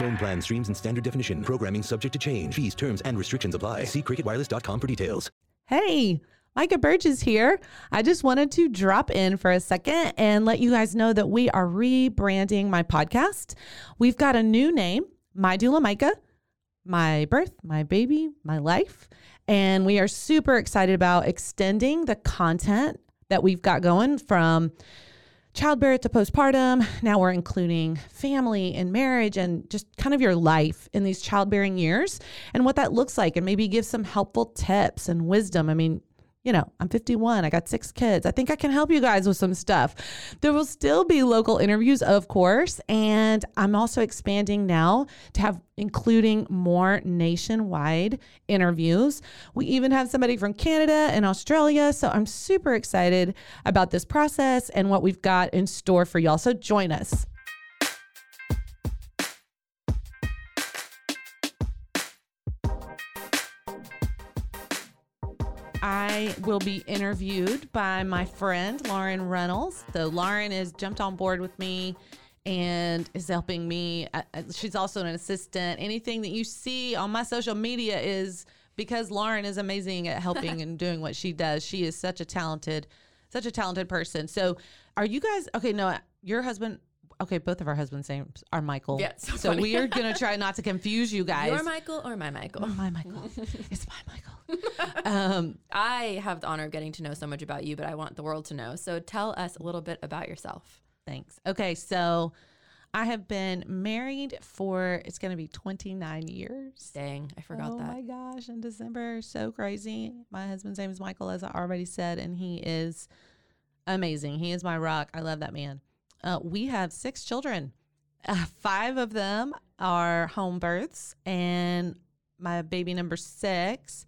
Phone plan streams in standard definition. Programming subject to change. Fees, terms, and restrictions apply. See cricketwireless.com for details. Hey, Micah Burgess here. I just wanted to drop in for a second and let you guys know that we are rebranding my podcast. We've got a new name, My Doula Micah, my birth, my baby, my life. And we are super excited about extending the content that we've got going from childbirth to postpartum. Now we're including family and marriage and just kind of your life in these childbearing years and what that looks like, and maybe give some helpful tips and wisdom. I mean, you know, I'm 51, I got six kids. I think I can help you guys with some stuff. There will still be local interviews, of course. And I'm also expanding now to have including more nationwide interviews. We even have somebody from Canada and Australia. So I'm super excited about this process and what we've got in store for y'all. So join us. I will be interviewed by my friend Lauren Reynolds. So Lauren has jumped on board with me and is helping me. Uh, uh, she's also an assistant. Anything that you see on my social media is because Lauren is amazing at helping and doing what she does. She is such a talented, such a talented person. So, are you guys okay? No, your husband. Okay, both of our husbands' names are Michael. Yeah, so so we are gonna try not to confuse you guys. Your Michael or my Michael? my Michael. it's my Michael. Um, I have the honor of getting to know so much about you, but I want the world to know. So tell us a little bit about yourself. Thanks. Okay, so I have been married for it's going to be 29 years. Dang, I forgot oh that. Oh my gosh, in December, so crazy. My husband's name is Michael, as I already said, and he is amazing. He is my rock. I love that man. Uh, we have six children. Uh, five of them are home births, and my baby number six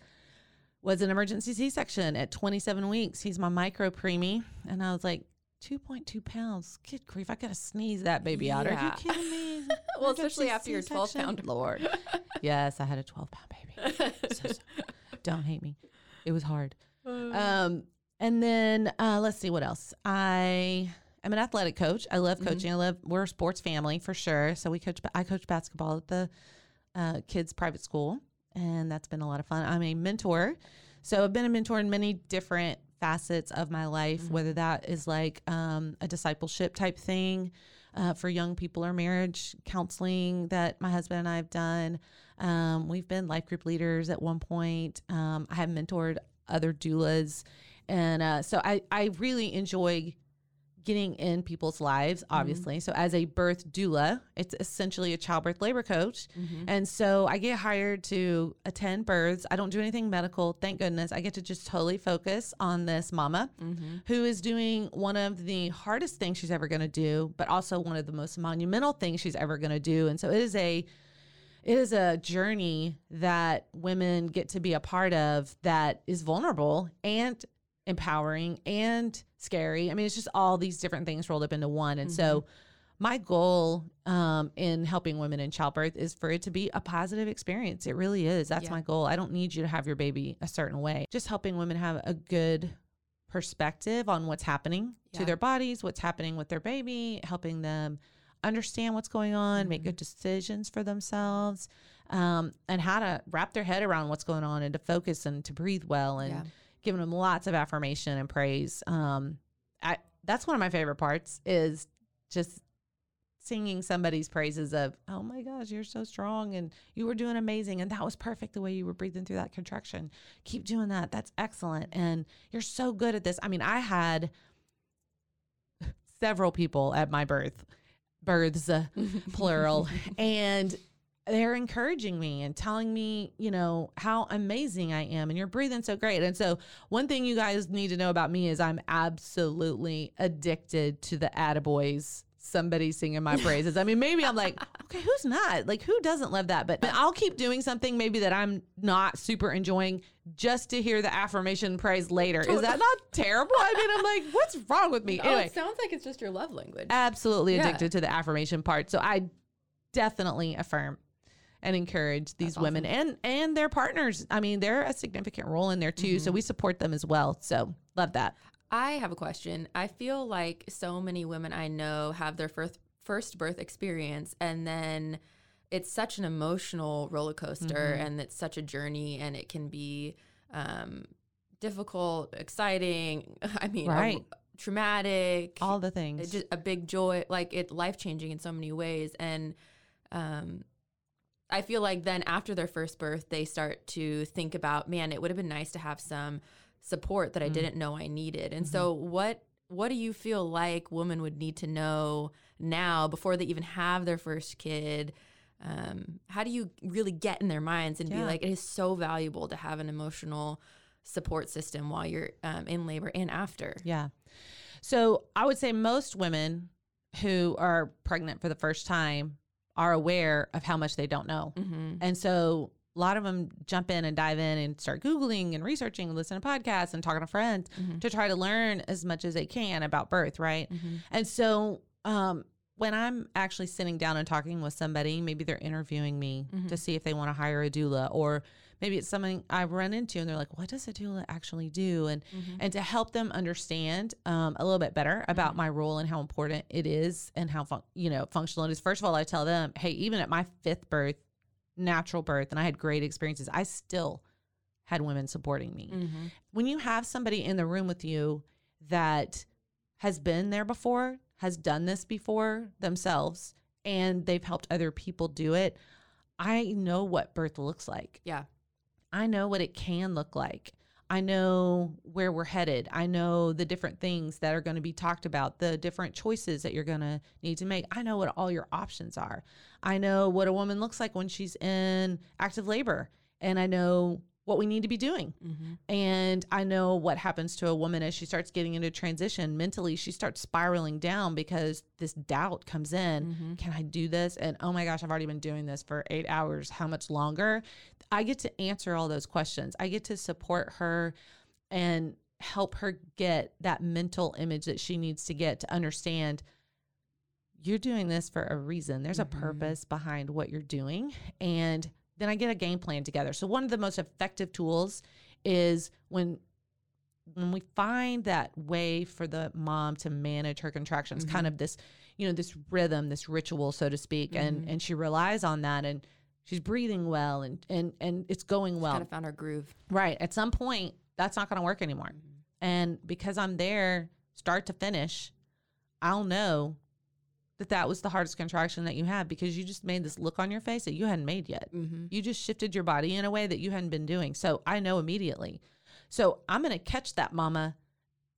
was an emergency C-section at 27 weeks. He's my micro preemie, and I was like, 2.2 pounds. Good grief, I gotta sneeze that baby out. Are you kidding me? well, especially after your 12 C-section? Lord. yes, I had a 12 pound baby. So, don't hate me. It was hard. Um, and then uh, let's see what else. I am an athletic coach. I love coaching. I love we're a sports family for sure. So we coach. I coach basketball at the uh, kids' private school, and that's been a lot of fun. I'm a mentor, so I've been a mentor in many different facets of my life, whether that is like um, a discipleship type thing uh, for young people or marriage counseling that my husband and I have done. Um, we've been life group leaders at one point. Um, I have mentored other doulas, and uh, so I I really enjoy getting in people's lives, mm-hmm. obviously. So, as a birth doula, it's essentially a childbirth labor coach. Mm-hmm. And so, I get hired to attend births. I don't do anything medical, thank goodness. I get to just totally focus on this mama mm-hmm. who is doing one of the hardest things she's ever going to do, but also one of the most monumental things she's ever going to do. And so, it is a it is a journey that women get to be a part of that is vulnerable and empowering and scary. I mean, it's just all these different things rolled up into one. And so, my goal um, in helping women in childbirth is for it to be a positive experience. It really is. That's Yeah. my goal. I don't need you to have your baby a certain way. Just helping women have a good perspective on what's happening to their bodies, what's happening with their baby, helping them understand what's going on, make good decisions for themselves, um, and how to wrap their head around what's going on and to focus and to breathe well and Yeah. Giving them lots of affirmation and praise. Um, I, that's one of my favorite parts is just singing somebody's praises of, oh my gosh, you're so strong and you were doing amazing. And that was perfect the way you were breathing through that contraction. Keep doing that. That's excellent. And you're so good at this. I mean, I had several people at my birth, births, uh, plural, and they're encouraging me and telling me, you know, how amazing I am and you're breathing so great. And so, one thing you guys need to know about me is I'm absolutely addicted to the attaboys. Somebody singing my praises. I mean, maybe I'm like, okay, who's not? Like, who doesn't love that? But I'll keep doing something maybe that I'm not super enjoying just to hear the affirmation praise later. Is that not terrible? I mean, I'm like, what's wrong with me? Oh, Anyway, it sounds like it's just your love language. absolutely Yeah. addicted to the affirmation part. So I definitely affirm and encourage these That's women and and their partners. I mean, they're a significant role in there too. So we support them as well. So love that. I have a question. I feel like so many women I know have their first first birth experience and then it's such an emotional roller coaster Mm-hmm. and it's such a journey and it can be um, difficult, exciting. I mean, a- Right. traumatic, All the things. just a big joy, like it life changing in so many ways. And um, I feel like then after their first birth, they start to think about, man, it would have been nice to have some support that I didn't know I needed. And so, what what do you feel like women would need to know now before they even have their first kid? Um, how do you really get in their minds and be like, it is so valuable to have an emotional support system while you're um, in labor and after? Yeah. So I would say most women who are pregnant for the first time are aware of how much they don't know. Mm-hmm. And so a lot of them jump in and dive in and start Googling and researching and listening to podcasts and talking to friends Mm-hmm. to try to learn as much as they can about birth, right? Mm-hmm. And so um, when I'm actually sitting down and talking with somebody, maybe they're interviewing me Mm-hmm. to see if they want to hire a doula, or maybe it's something I run into and they're like, "What does a doula actually do?" And Mm-hmm. and to help them understand um, a little bit better about my role and how important it is and how fun- you know functional it is. First of all, I tell them, "Hey, even at my fifth birth, natural birth, and I had great experiences, I still had women supporting me." Mm-hmm. when you have somebody in the room with you that has been there before, has done this before themselves, and they've helped other people do it, I know what birth looks like. Yeah. I know what it can look like. I know where we're headed. I know the different things that are going to be talked about, the different choices that you're going to need to make. I know what all your options are. I know what a woman looks like when she's in active labor, and I know what we need to be doing. Mm-hmm. And I know what happens to a woman as she starts getting into transition. Mentally, she starts spiraling down because this doubt comes in. Mm-hmm. Can I do this? And oh my gosh, I've already been doing this for eight hours. How much longer? I get to answer all those questions. I get to support her and help her get that mental image that she needs to get to understand you're doing this for a reason. There's Mhm. a purpose behind what you're doing. And then I get a game plan together. So one of the most effective tools is when when we find that way for the mom to manage her contractions, kind mm-hmm. of this, you know, this rhythm, this ritual, so to speak, and mm-hmm. and she relies on that and she's breathing well and and and it's going well. Kind of found our groove. Right. At some point, that's not going to work anymore. Mm-hmm. And because I'm there, start to finish, I'll know that that was the hardest contraction that you had because you just made this look on your face that you hadn't made yet. Mm-hmm. You just shifted your body in a way that you hadn't been doing. So I know immediately. So I'm going to catch that mama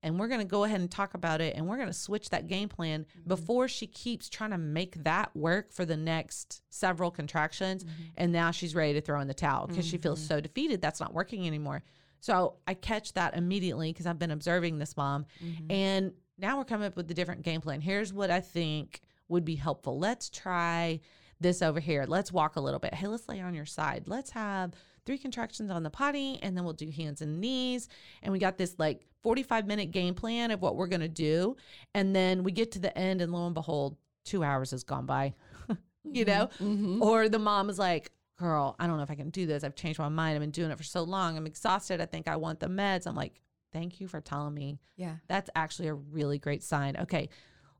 and we're going to go ahead and talk about it and we're going to switch that game plan mm-hmm. before she keeps trying to make that work for the next several contractions mm-hmm. and now she's ready to throw in the towel because she feels mm-hmm. so defeated that's not working anymore. So I catch that immediately because I've been observing this mom and now we're coming up with a different game plan. Here's what I think would be helpful. Let's try this over here. Let's walk a little bit. Hey, let's lay on your side. Let's have three contractions on the potty and then we'll do hands and knees. And we got this like 45 minute game plan of what we're going to do. And then we get to the end and lo and behold, two hours has gone by, you know? Mm-hmm. Or the mom is like, girl, I don't know if I can do this. I've changed my mind. I've been doing it for so long. I'm exhausted. I think I want the meds. I'm like, thank you for telling me Yeah. that's actually a really great sign. Okay,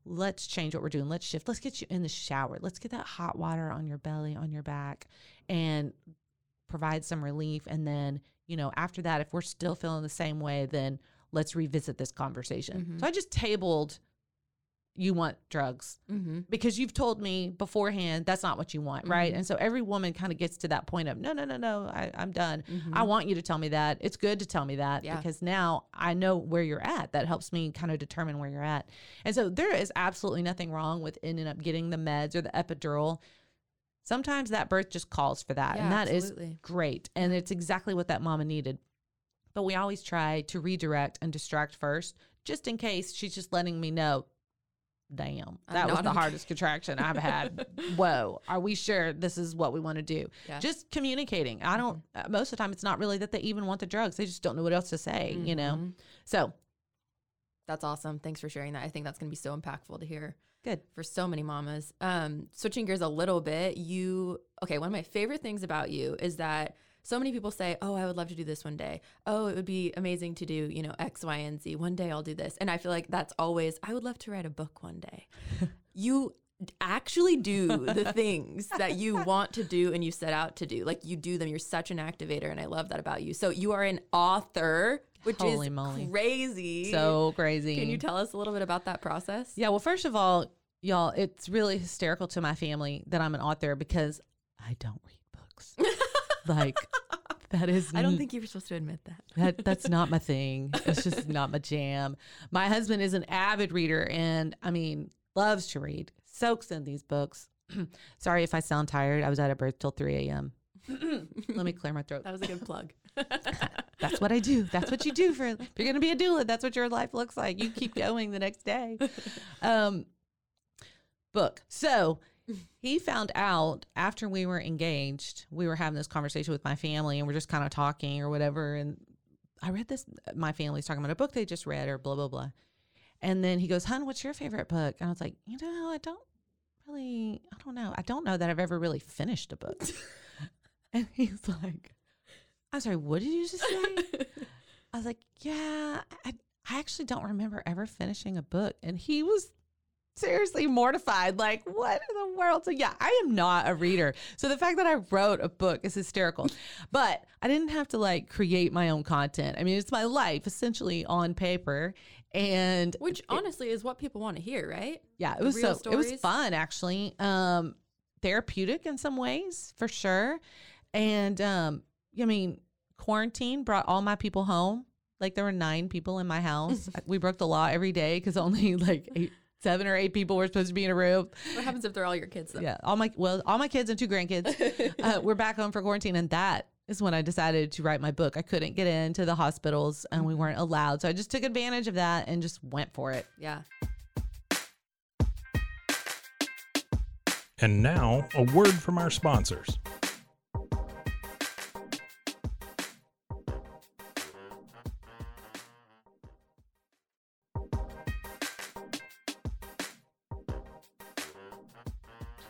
let's change what we're doing. Let's shift. Let's get you in the shower. Let's get that hot water on your belly, on your back, and provide some relief. And then, you know, after that, if we're still feeling the same way, then let's revisit this conversation. Mhm. So I just tabled you want drugs Mm-hmm. because you've told me beforehand that's not what you want, right? And so every woman kind of gets to that point of no, no, no, no, I, I'm done. I want you to tell me that. It's good to tell me that Yeah. because now I know where you're at. That helps me kind of determine where you're at. And so there is absolutely nothing wrong with ending up getting the meds or the epidural. Sometimes that birth just calls for that, Yeah, and that is absolutely. great. And it's exactly what that mama needed. But we always try to redirect and distract first, just in case she's just letting me know, damn, that was the okay." hardest contraction I've had. Whoa, are we sure this is what we want to do? Yeah. Just communicating. I don't, uh, most of the time, it's not really that they even want the drugs, they just don't know what else to say, you know? Mhm. So That's awesome. Thanks for sharing that. I think that's going to be so impactful to hear good. for so many mamas. Um, switching gears a little bit, you okay? One of my favorite things about you is that so many people say, "Oh, I would love to do this one day. Oh, it would be amazing to do, you know, X, Y, and Z. One day I'll do this." And I feel like that's always, "I would love to write a book one day." you actually do the things that you want to do and you set out to do. Like you do them. You're such an activator, and I love that about you. So you are an author, which Holy is moly. crazy. So crazy. Can you tell us a little bit about that process? Yeah, well, first of all, y'all, it's really hysterical to my family that I'm an author because I don't read books. like, that is I don't think you were supposed to admit that. that that's not my thing. It's just not my jam. My husband is an avid reader and I mean, loves to read, soaks in these books. Sorry if I sound tired. I was at a birth till 3 a.m. Let me clear my throat. That was a good plug. That's what I do. That's what you do for if you're gonna be a doula. That's what your life looks like. You keep going the next day. Um, book. So he found out after we were engaged. We were having this conversation with my family, and we're just kind of talking or whatever. And I read this. My family's talking about a book they just read or blah blah blah. And then he goes, "Hun, what's your favorite book?" And I was like, "You know, I don't really. I don't know. I don't know that I've ever really finished a book." and he's like. I'm sorry, what did you just say? I was like, yeah, I, I actually don't remember ever finishing a book. And he was seriously mortified. Like, what in the world? So, yeah, I am not a reader. So, the fact that I wrote a book is hysterical. but I didn't have to like create my own content. I mean, it's my life essentially on paper. And Which honestly is what people want to hear, right? yeah, it was so it was fun actually. Um therapeutic in some ways, for sure. And um I mean, quarantine brought all my people home. Like there were nine people in my house. we broke the law every day cuz only like eight, seven or eight people were supposed to be in a room. What happens if they're all your kids though? Yeah, all my well, all my kids and two grandkids. uh, we're back home for quarantine, and that is when I decided to write my book. I couldn't get into the hospitals, and we weren't allowed, so I just took advantage of that and just went for it. Yeah. And now, a word from our sponsors.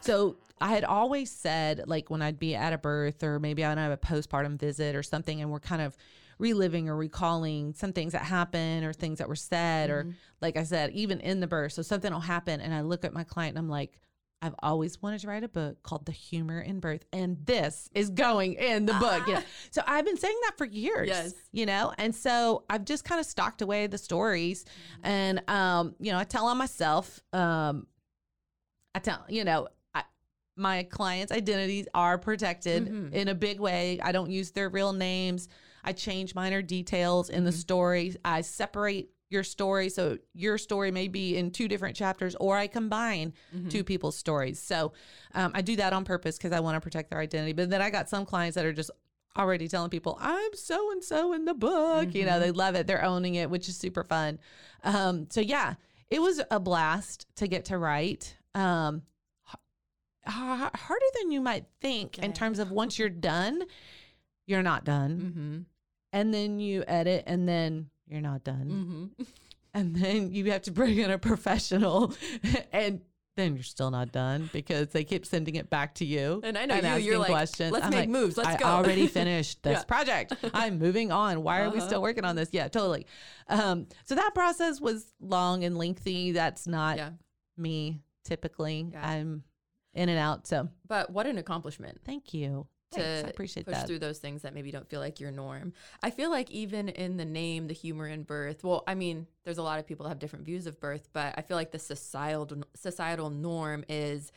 So I had always said, like when I'd be at a birth or maybe I'd have a postpartum visit or something, and we're kind of reliving or recalling some things that happened or things that were said, or like I said, even in the birth. So something will happen, and I look at my client and I'm like, I've always wanted to write a book called The Humor in Birth, and this is going in the book. Yeah. So I've been saying that for years. Yes. You know, and so I've just kind of stocked away the stories, and um, you know, I tell on myself. Um, I tell you know, my clients' identities are protected Mhm. in a big way. I don't use their real names. I change minor details in the story. I separate your story so your story may be in two different chapters, or I combine two people's stories. So um, I do that on purpose because I want to protect their identity. But then I got some clients that are just already telling people I'm so and so in the book. You know, they love it. They're owning it, which is super fun. Um, so yeah, it was a blast to get to write. Um, harder than you might think in terms of once you're done, you're not done, Mm-hmm. and then you edit, and then you're not done, Mm-hmm. and then you have to bring in a professional, and then you're still not done because they keep sending it back to you. And I know you, you're asking like, questions. "Let's I'm make like, moves. Let's I go." already finished this Yeah. project. I'm moving on. Why are we Uh-huh. still working on this? Yeah, totally. Um, so that process was long and lengthy. That's not Yeah. me typically. Yeah. I'm in and out. So But what an accomplishment thank you. Thanks, to I appreciate push that. through those things that maybe don't feel like your norm. I feel like even in the name, the humor in birth. Well, I mean, there's a lot of people that have different views of birth, but I feel like the societal societal norm is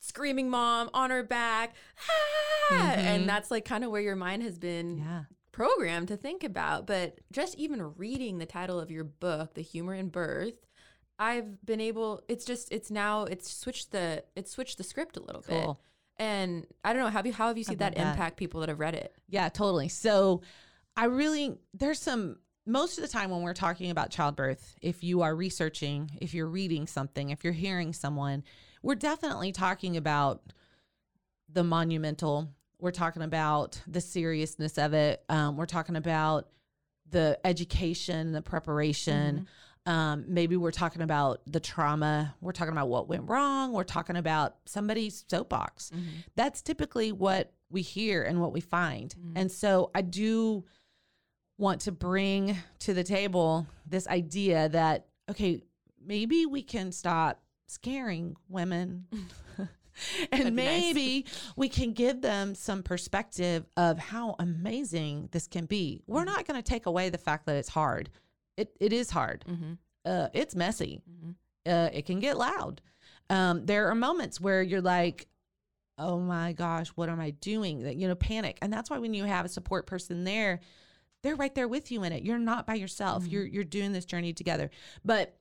screaming mom on her back, ah! Mhm. and that's like kind of where your mind has been Yeah. programmed to think about. But just even reading the title of your book, The Humor in Birth, I've been able it's just it's now it's switched the it's switched the script a little bit. And I don't know, have you how have you seen that, that. impact people that have read it? Yeah, totally. So I really, there's some, most of the time when we're talking about childbirth, if you are researching, if you're reading something, if you're hearing someone, we're definitely talking about the monumental. We're talking about the seriousness of it. Um, we're talking about the education, the preparation. Um, maybe we're talking about the trauma. We're talking about what went wrong. We're talking about somebody's soapbox. Mm-hmm. That's typically what we hear and what we find. Mm-hmm. And so I do want to bring to the table this idea that, okay, maybe we can stop scaring women. And be nice. maybe we can give them some perspective of how amazing this can be. We're mm-hmm. not going to take away the fact that it's hard. It it is hard. Mm-hmm. Uh, it's messy. Uh, it can get loud. Um, there are moments where you're like, "Oh my gosh, what am I doing?" That you know, panic, and that's why when you have a support person there, they're right there with you in it. You're not by yourself. You're you're doing this journey together. But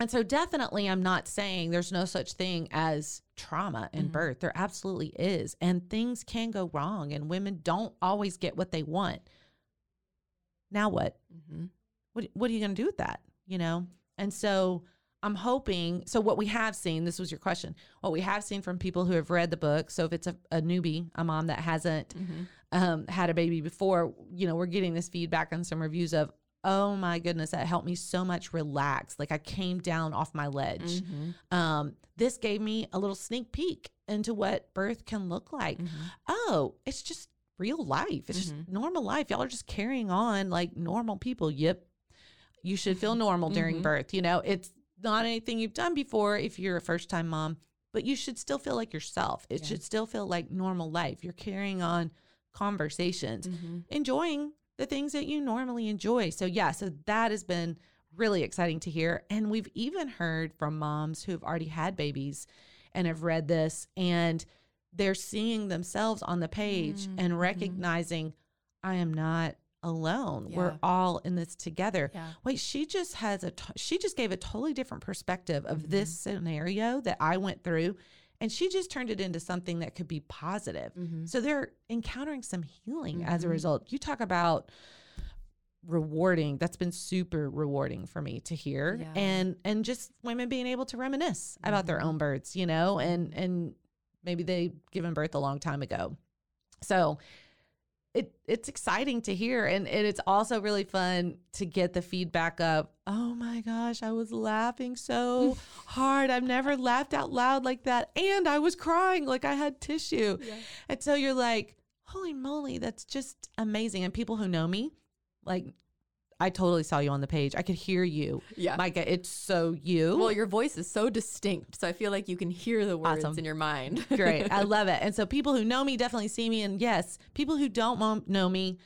and so definitely I'm not saying there's no such thing as trauma in birth. There absolutely is. And things can go wrong and women don't always get what they want. Now what? Mm-hmm. What what are you going to do with that, you know? And so I'm hoping so what we have seen, this was your question. What we have seen from people who have read the book, so if it's a, a newbie, a mom that hasn't um, had a baby before, you know, we're getting this feedback and some reviews of, oh my goodness, that helped me so much relax. Like I came down off my ledge. Um, this gave me a little sneak peek into what birth can look like. Oh, it's just real life. It's just normal life. Y'all are just carrying on like normal people. Yep. You should feel normal during mm-hmm. birth. You know, it's not anything you've done before if you're a first time mom, but you should still feel like yourself. It should still feel like normal life. You're carrying on conversations, mm-hmm. enjoying the things that you normally enjoy. So, yeah, so that has been really exciting to hear. And we've even heard from moms who have already had babies and have read this and they're seeing themselves on the page mm-hmm. and recognizing, I am not alone. We're all in this together. Yeah. Wait, she just has a, t- she just gave a totally different perspective of mm-hmm. this scenario that I went through. And she just turned it into something that could be positive. Mm-hmm. So they're encountering some healing as a mm-hmm. result. You talk about rewarding. That's been super rewarding for me to hear. Yeah. And and just women being able to reminisce about their own births, you know, and and maybe they given birth a long time ago. So it it's exciting to hear. And, and it's also really fun to get the feedback of oh my gosh i was laughing so hard. I've never laughed out loud like that. And i was crying like i had tissue. And so you're like holy moly that's just amazing. And people who know me like i totally saw you on the page i could hear you Yeah. micah it's so you Well, your voice is so distinct, so I feel like you can hear the words Awesome. in your mind. Great. I love it. And so people who know me definitely see me. And yes, people who don't know me,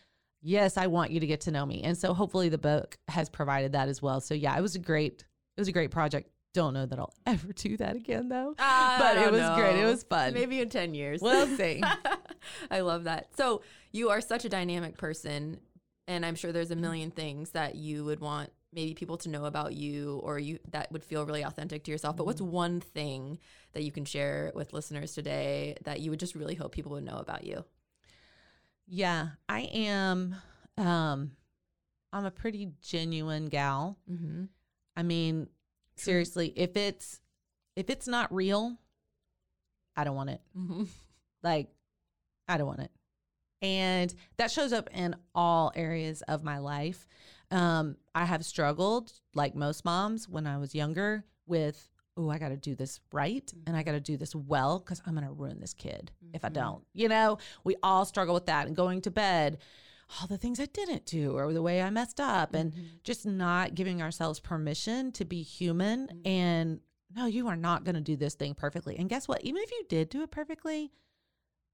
yes, I want you to get to know me. And so hopefully the book has provided that as well. So yeah, it was a great, it was a great project. Don't know that I'll ever do that again though. I but it was great. It was fun. Maybe in 10 years. We'll see. I love that. So you are such a dynamic person, and I'm sure there's a million things that you would want maybe people to know about you or you that would feel really authentic to yourself. But what's Mm-hmm. one thing that you can share with listeners today that you would just really hope people would know about you? yeah, I am, um, I'm a pretty genuine gal. Mm-hmm. I mean, seriously, if it's, if it's not real, I don't want it. Mm-hmm. Like, I don't want it. And that shows up in all areas of my life. Um, I have struggled, like most moms, when I was younger, with, oh, I got to do this right mm-hmm. and I got to do this well because I'm going to ruin this kid if I mm-hmm. don't. You know, we all struggle with that and going to bed, all the things I didn't do or the way I messed up and mm-hmm. just not giving ourselves permission to be human and no, you are not going to do this thing perfectly. And guess what? Even if you did do it perfectly,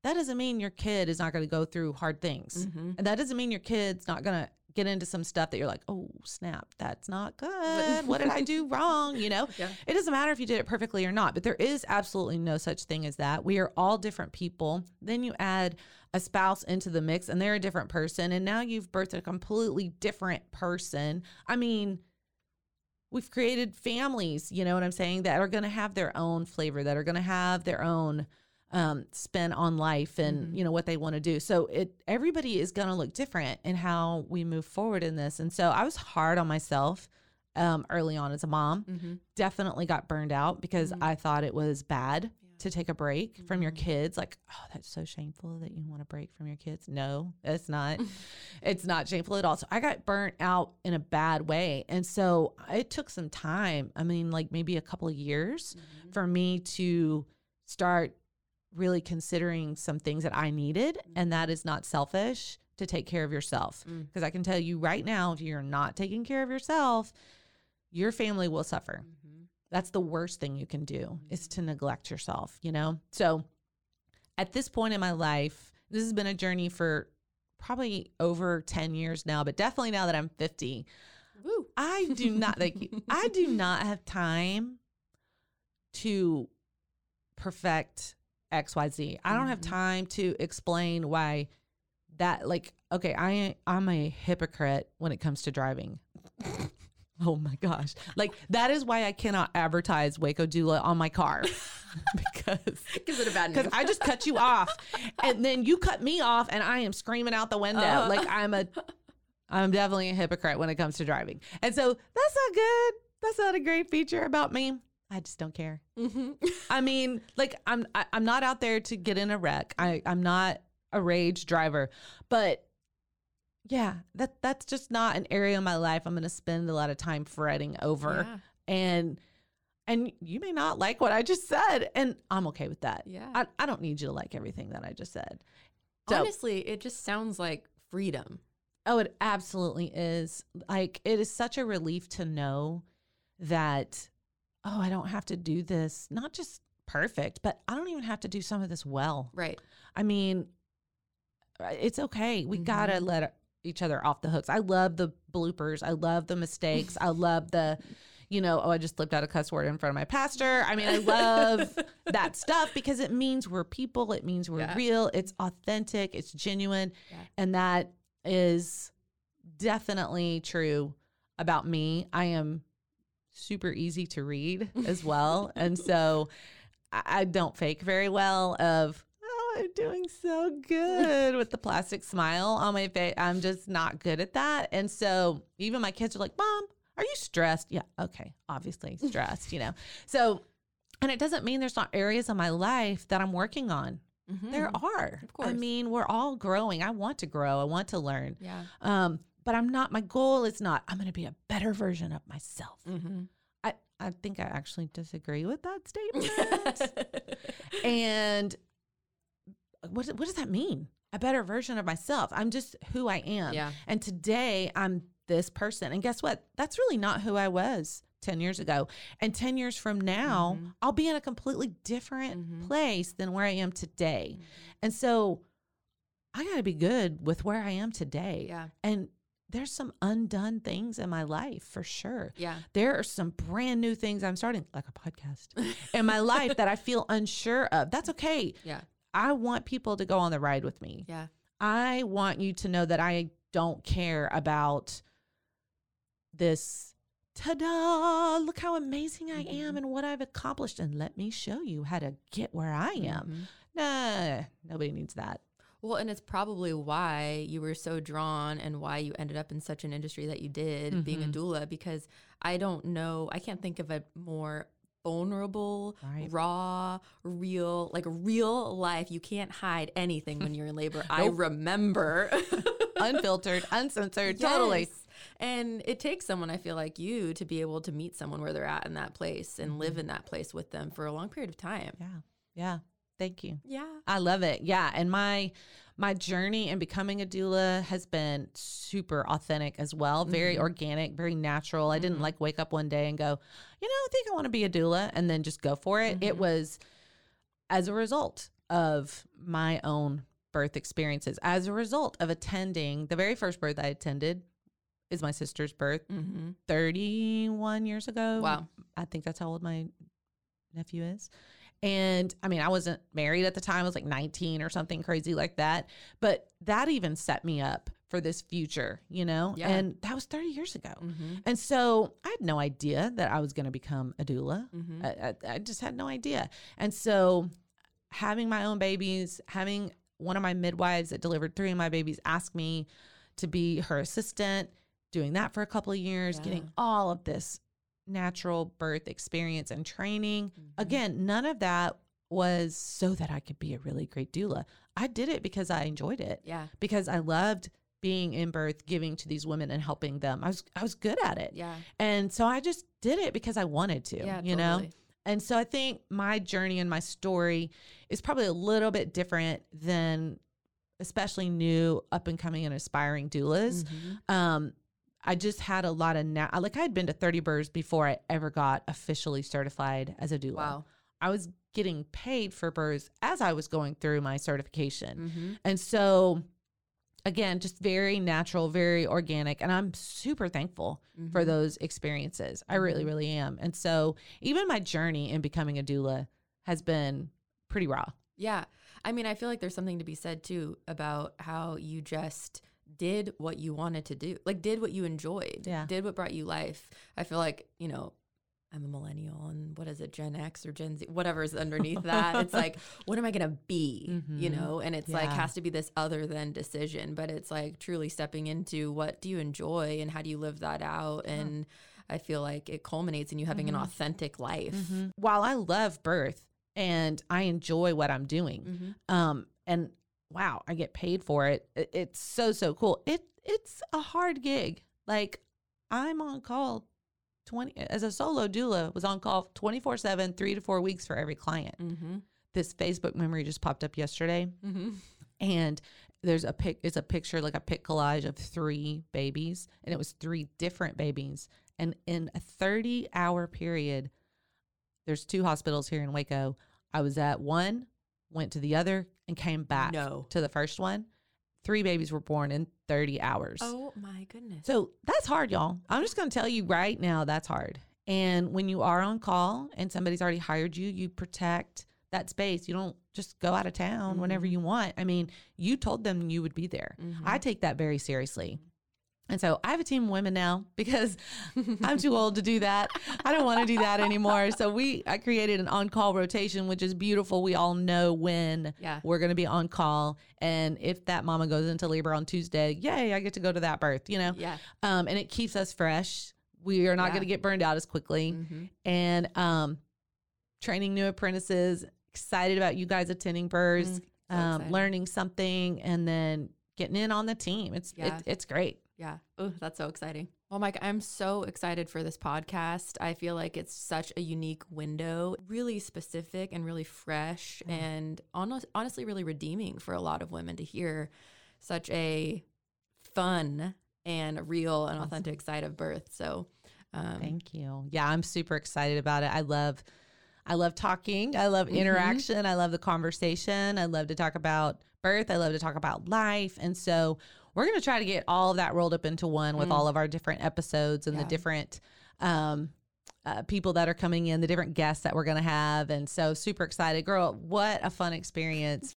that doesn't mean your kid is not going to go through hard things. Mm-hmm. And that doesn't mean your kid's not going to get into some stuff that you're like, oh, snap, that's not good. what did I do wrong? You know, Yeah. it doesn't matter if you did it perfectly or not, but there is absolutely no such thing as that. We are all different people. Then you add a spouse into the mix and they're a different person. And now you've birthed a completely different person. I mean, we've created families, you know what I'm saying, that are going to have their own flavor, that are going to have their own um, spin on life and Mhm. you know what they want to do. So it everybody is going to look different in how we move forward in this. And so I was hard on myself um, early on as a mom. Mm-hmm. Definitely got burned out because Mhm. I thought it was bad Yeah. to take a break from your Mhm. kids. Like, oh, that's so shameful that you want to break from your kids. No, it's not. it's not shameful at all. So I got burnt out in a bad way. And so it took some time. I mean, like maybe a couple of years Mm-hmm. for me to start really considering some things that I needed. And that is not selfish to take care of yourself. Mm. Because I can tell you right now, if you're not taking care of yourself, your family will suffer. Mm-hmm. That's the worst thing you can do is to neglect yourself, you know? So at this point in my life, this has been a journey for probably over 10 years now, but definitely now that I'm 50, Woo. I do not like I do not have time to perfect XYZ. I don't have Mhm. time to explain why that like okay, I I'm a hypocrite when it comes to driving. oh my gosh. Like that is why I cannot advertise Waco Doula on my car. because Gives it a bad because. I just cut you off, and then you cut me off, and I am screaming out the window Uh. like I'm a, I'm definitely a hypocrite when it comes to driving, and so that's not good. That's not a great feature about me. I just don't care. hmm I mean, like I'm, I, I'm not out there to get in a wreck. I, I'm not a rage driver, but yeah, that that's just not an area of my life I'm going to spend a lot of time fretting over. Yeah. And and you may not like what I just said, and I'm okay with that. Yeah. I, I don't need you to like everything that I just said. So, Honestly, it just sounds like freedom. oh, it absolutely is. Like it is such a relief to know that oh, I don't have to do this, not just perfect, but I don't even have to do some of this well. Right. I mean, uh, it's okay. We gotta Mhm. let each other off the hooks. I love the bloopers. I love the mistakes. I love the, you know, oh, I just slipped out a cuss word in front of my pastor. I mean, I love that stuff because it means we're people. It means we're Yeah. real. It's authentic. It's genuine. Yeah. And that is definitely true about me. I am super easy to read as well. and so I, don't fake very well of, oh, I'm doing so good with the plastic smile on my face. I'm just not good at that. And so even my kids are like, Mom, are you stressed? Yeah, okay, obviously stressed, you know. So, and it doesn't mean there's not areas of my life that I'm working on. Mhm. There are. Of course. I mean, we're all growing. I want to grow. I want to learn. Yeah. Um, but I'm not. My goal is not. I'm going to be a better version of myself. Mm-hmm. I I think I actually disagree with that statement. and what what does that mean? A better version of myself. I'm just who I am. yeah. And today I'm this person. And guess what? That's really not who I was 10 years ago. And 10 years from now, Mhm. I'll be in a completely different Mhm. place than where I am today. And so I got to be good with where I am today. Yeah. And there's some undone things in my life for sure. Yeah. There are some brand new things I'm starting, like a podcast, in my life that I feel unsure of. That's okay. Yeah. I want people to go on the ride with me. Yeah. I want you to know that I don't care about this ta-da, look how amazing I am Mhm. and what I've accomplished and let me show you how to get where I am. Mhm. Nah, nobody needs that. Well, and it's probably why you were so drawn and why you ended up in such an industry that you did, being a Mhm. doula, because I don't know, I can't think of a more vulnerable, Right. raw, real, like real life. You can't hide anything when you're in labor. I remember. Unfiltered, uncensored, totally. And it takes someone, I feel like you, to be able to meet someone where they're at in that place and live in that place with them for a long period of time. Yeah. Yeah. Thank you. Yeah. I love it. Yeah, and my my journey in becoming a doula has been super authentic as well, very Mhm. organic, very natural. I didn't Mhm. like wake up one day and go, "You know, I think I want to be a doula" and then just go for it. It Mhm. was as a result of my own birth experiences as a result of attending the very first birth I attended is my sister's birth Mm-hmm. 31 years ago. Wow. I think that's how old my nephew is. And I mean, I wasn't married at the time. I was like 19 or something crazy like that. But that even set me up for this future, you know? Yeah. And that was 30 years ago. Mm-hmm. And so I had no idea that I was going to become a doula. Mm-hmm. I, I, I just had no idea. And so having my own babies, having one of my midwives that delivered three of my babies ask me to be her assistant, doing that for a couple of years, Yeah. getting all of this natural birth experience and training. Mm-hmm. Again, none of that was so that I could be a really great doula. I did it because I enjoyed it Yeah. because I loved being in birth, giving to these women and helping them. I was I was good at it. Yeah. And so I just did it because I wanted to, Yeah. you know? And so I think my journey and my story is probably a little bit different than especially new up and coming and aspiring doulas. Mhm. Um I just had a lot of na- like I had been to 30 births before I ever got officially certified as a doula. Wow. I was getting paid for births as I was going through my certification. Mm-hmm. And so again, just very natural, very organic. And I'm super thankful Mm-hmm. for those experiences. I really, Mhm. really am. And so even my journey in becoming a doula has been pretty raw. Yeah. I mean, I feel like there's something to be said too about how you just did what you wanted to do, like did what you enjoyed, Yeah. did what brought you life. I feel like, you know, I'm a millennial and what is it, Gen X or Gen Z, whatever's underneath that. It's like, what am I going to be? You Mhm. know, and it's like, has to be this other than decision, but it's like truly stepping into what do you enjoy and how do you live that out? And I feel like it culminates in you having Mhm. an authentic life. While I love birth and I enjoy what I'm doing, Mhm. um, and wow, I get paid for it. it- It's so so cool. It it's a hard gig. Like I'm on call twenty as a solo doula was on call twenty four seven, three to four weeks for every client. Mm-hmm. This Facebook memory just popped up yesterday, Mm-hmm. and there's a pic. It's a picture like a pic collage of three babies, and it was three different babies. And in a thirty hour period, there's two hospitals here in Waco. I was at one, went to the other, and came back No. to the first one. Three babies were born in 30 hours. Oh my goodness. So that's hard, y'all. I'm just going to tell you right now that's hard. And when you are on call and somebody's already hired you, you protect that space. You don't just go out of town whenever Mhm. you want. I mean, you told them you would be there. Mhm. I take that very seriously. And so I have a team of women now because I'm too old to do that. I don't want to do that anymore. So we I created an on-call rotation, which is beautiful. We all know when Yeah. we're going to be on call, and if that mama goes into labor on Tuesday, yay, I get to go to that birth. You know, Yeah. um, and it keeps us fresh. We are not Yeah. going to get burned out as quickly, Mhm. and um, training new apprentices. Excited about you guys attending births, Mm, so um, learning something, and then getting in on the team. It's Yeah. it, it's great. Yeah. Oh, that's so exciting. Well, Mike, I'm so excited for this podcast. I feel like it's such a unique window, really specific and really fresh and honest, honestly really redeeming for a lot of women to hear such a fun and real and authentic side of birth. So, um, Thank you. Yeah, I'm super excited about it. I love I love talking. I love Mhm. interaction. I love the conversation. I love to talk about birth. I love to talk about life. And so we're going to try to get all of that rolled up into one with Mm. all of our different episodes and Yeah. the different um uh, people that are coming in, the different guests that we're going to have. And so super excited. Girl, what a fun experience.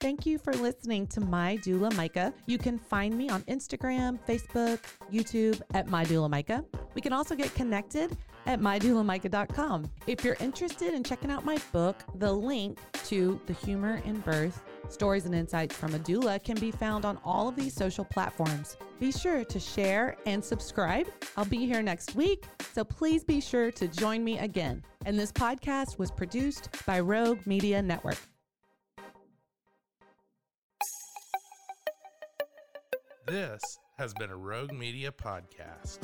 Thank you for listening to My Doula Micah. You can find me on Instagram, Facebook, YouTube at My Doula Micah. We can also get connected at mydoulamicah.com. If you're interested in checking out my book, the link to The Humor in Birth Stories and Insights from a Doula can be found on all of these social platforms. Be sure to share and subscribe. I'll be here next week, so please be sure to join me again. And this podcast was produced by Rogue Media Network. This has been a Rogue Media podcast.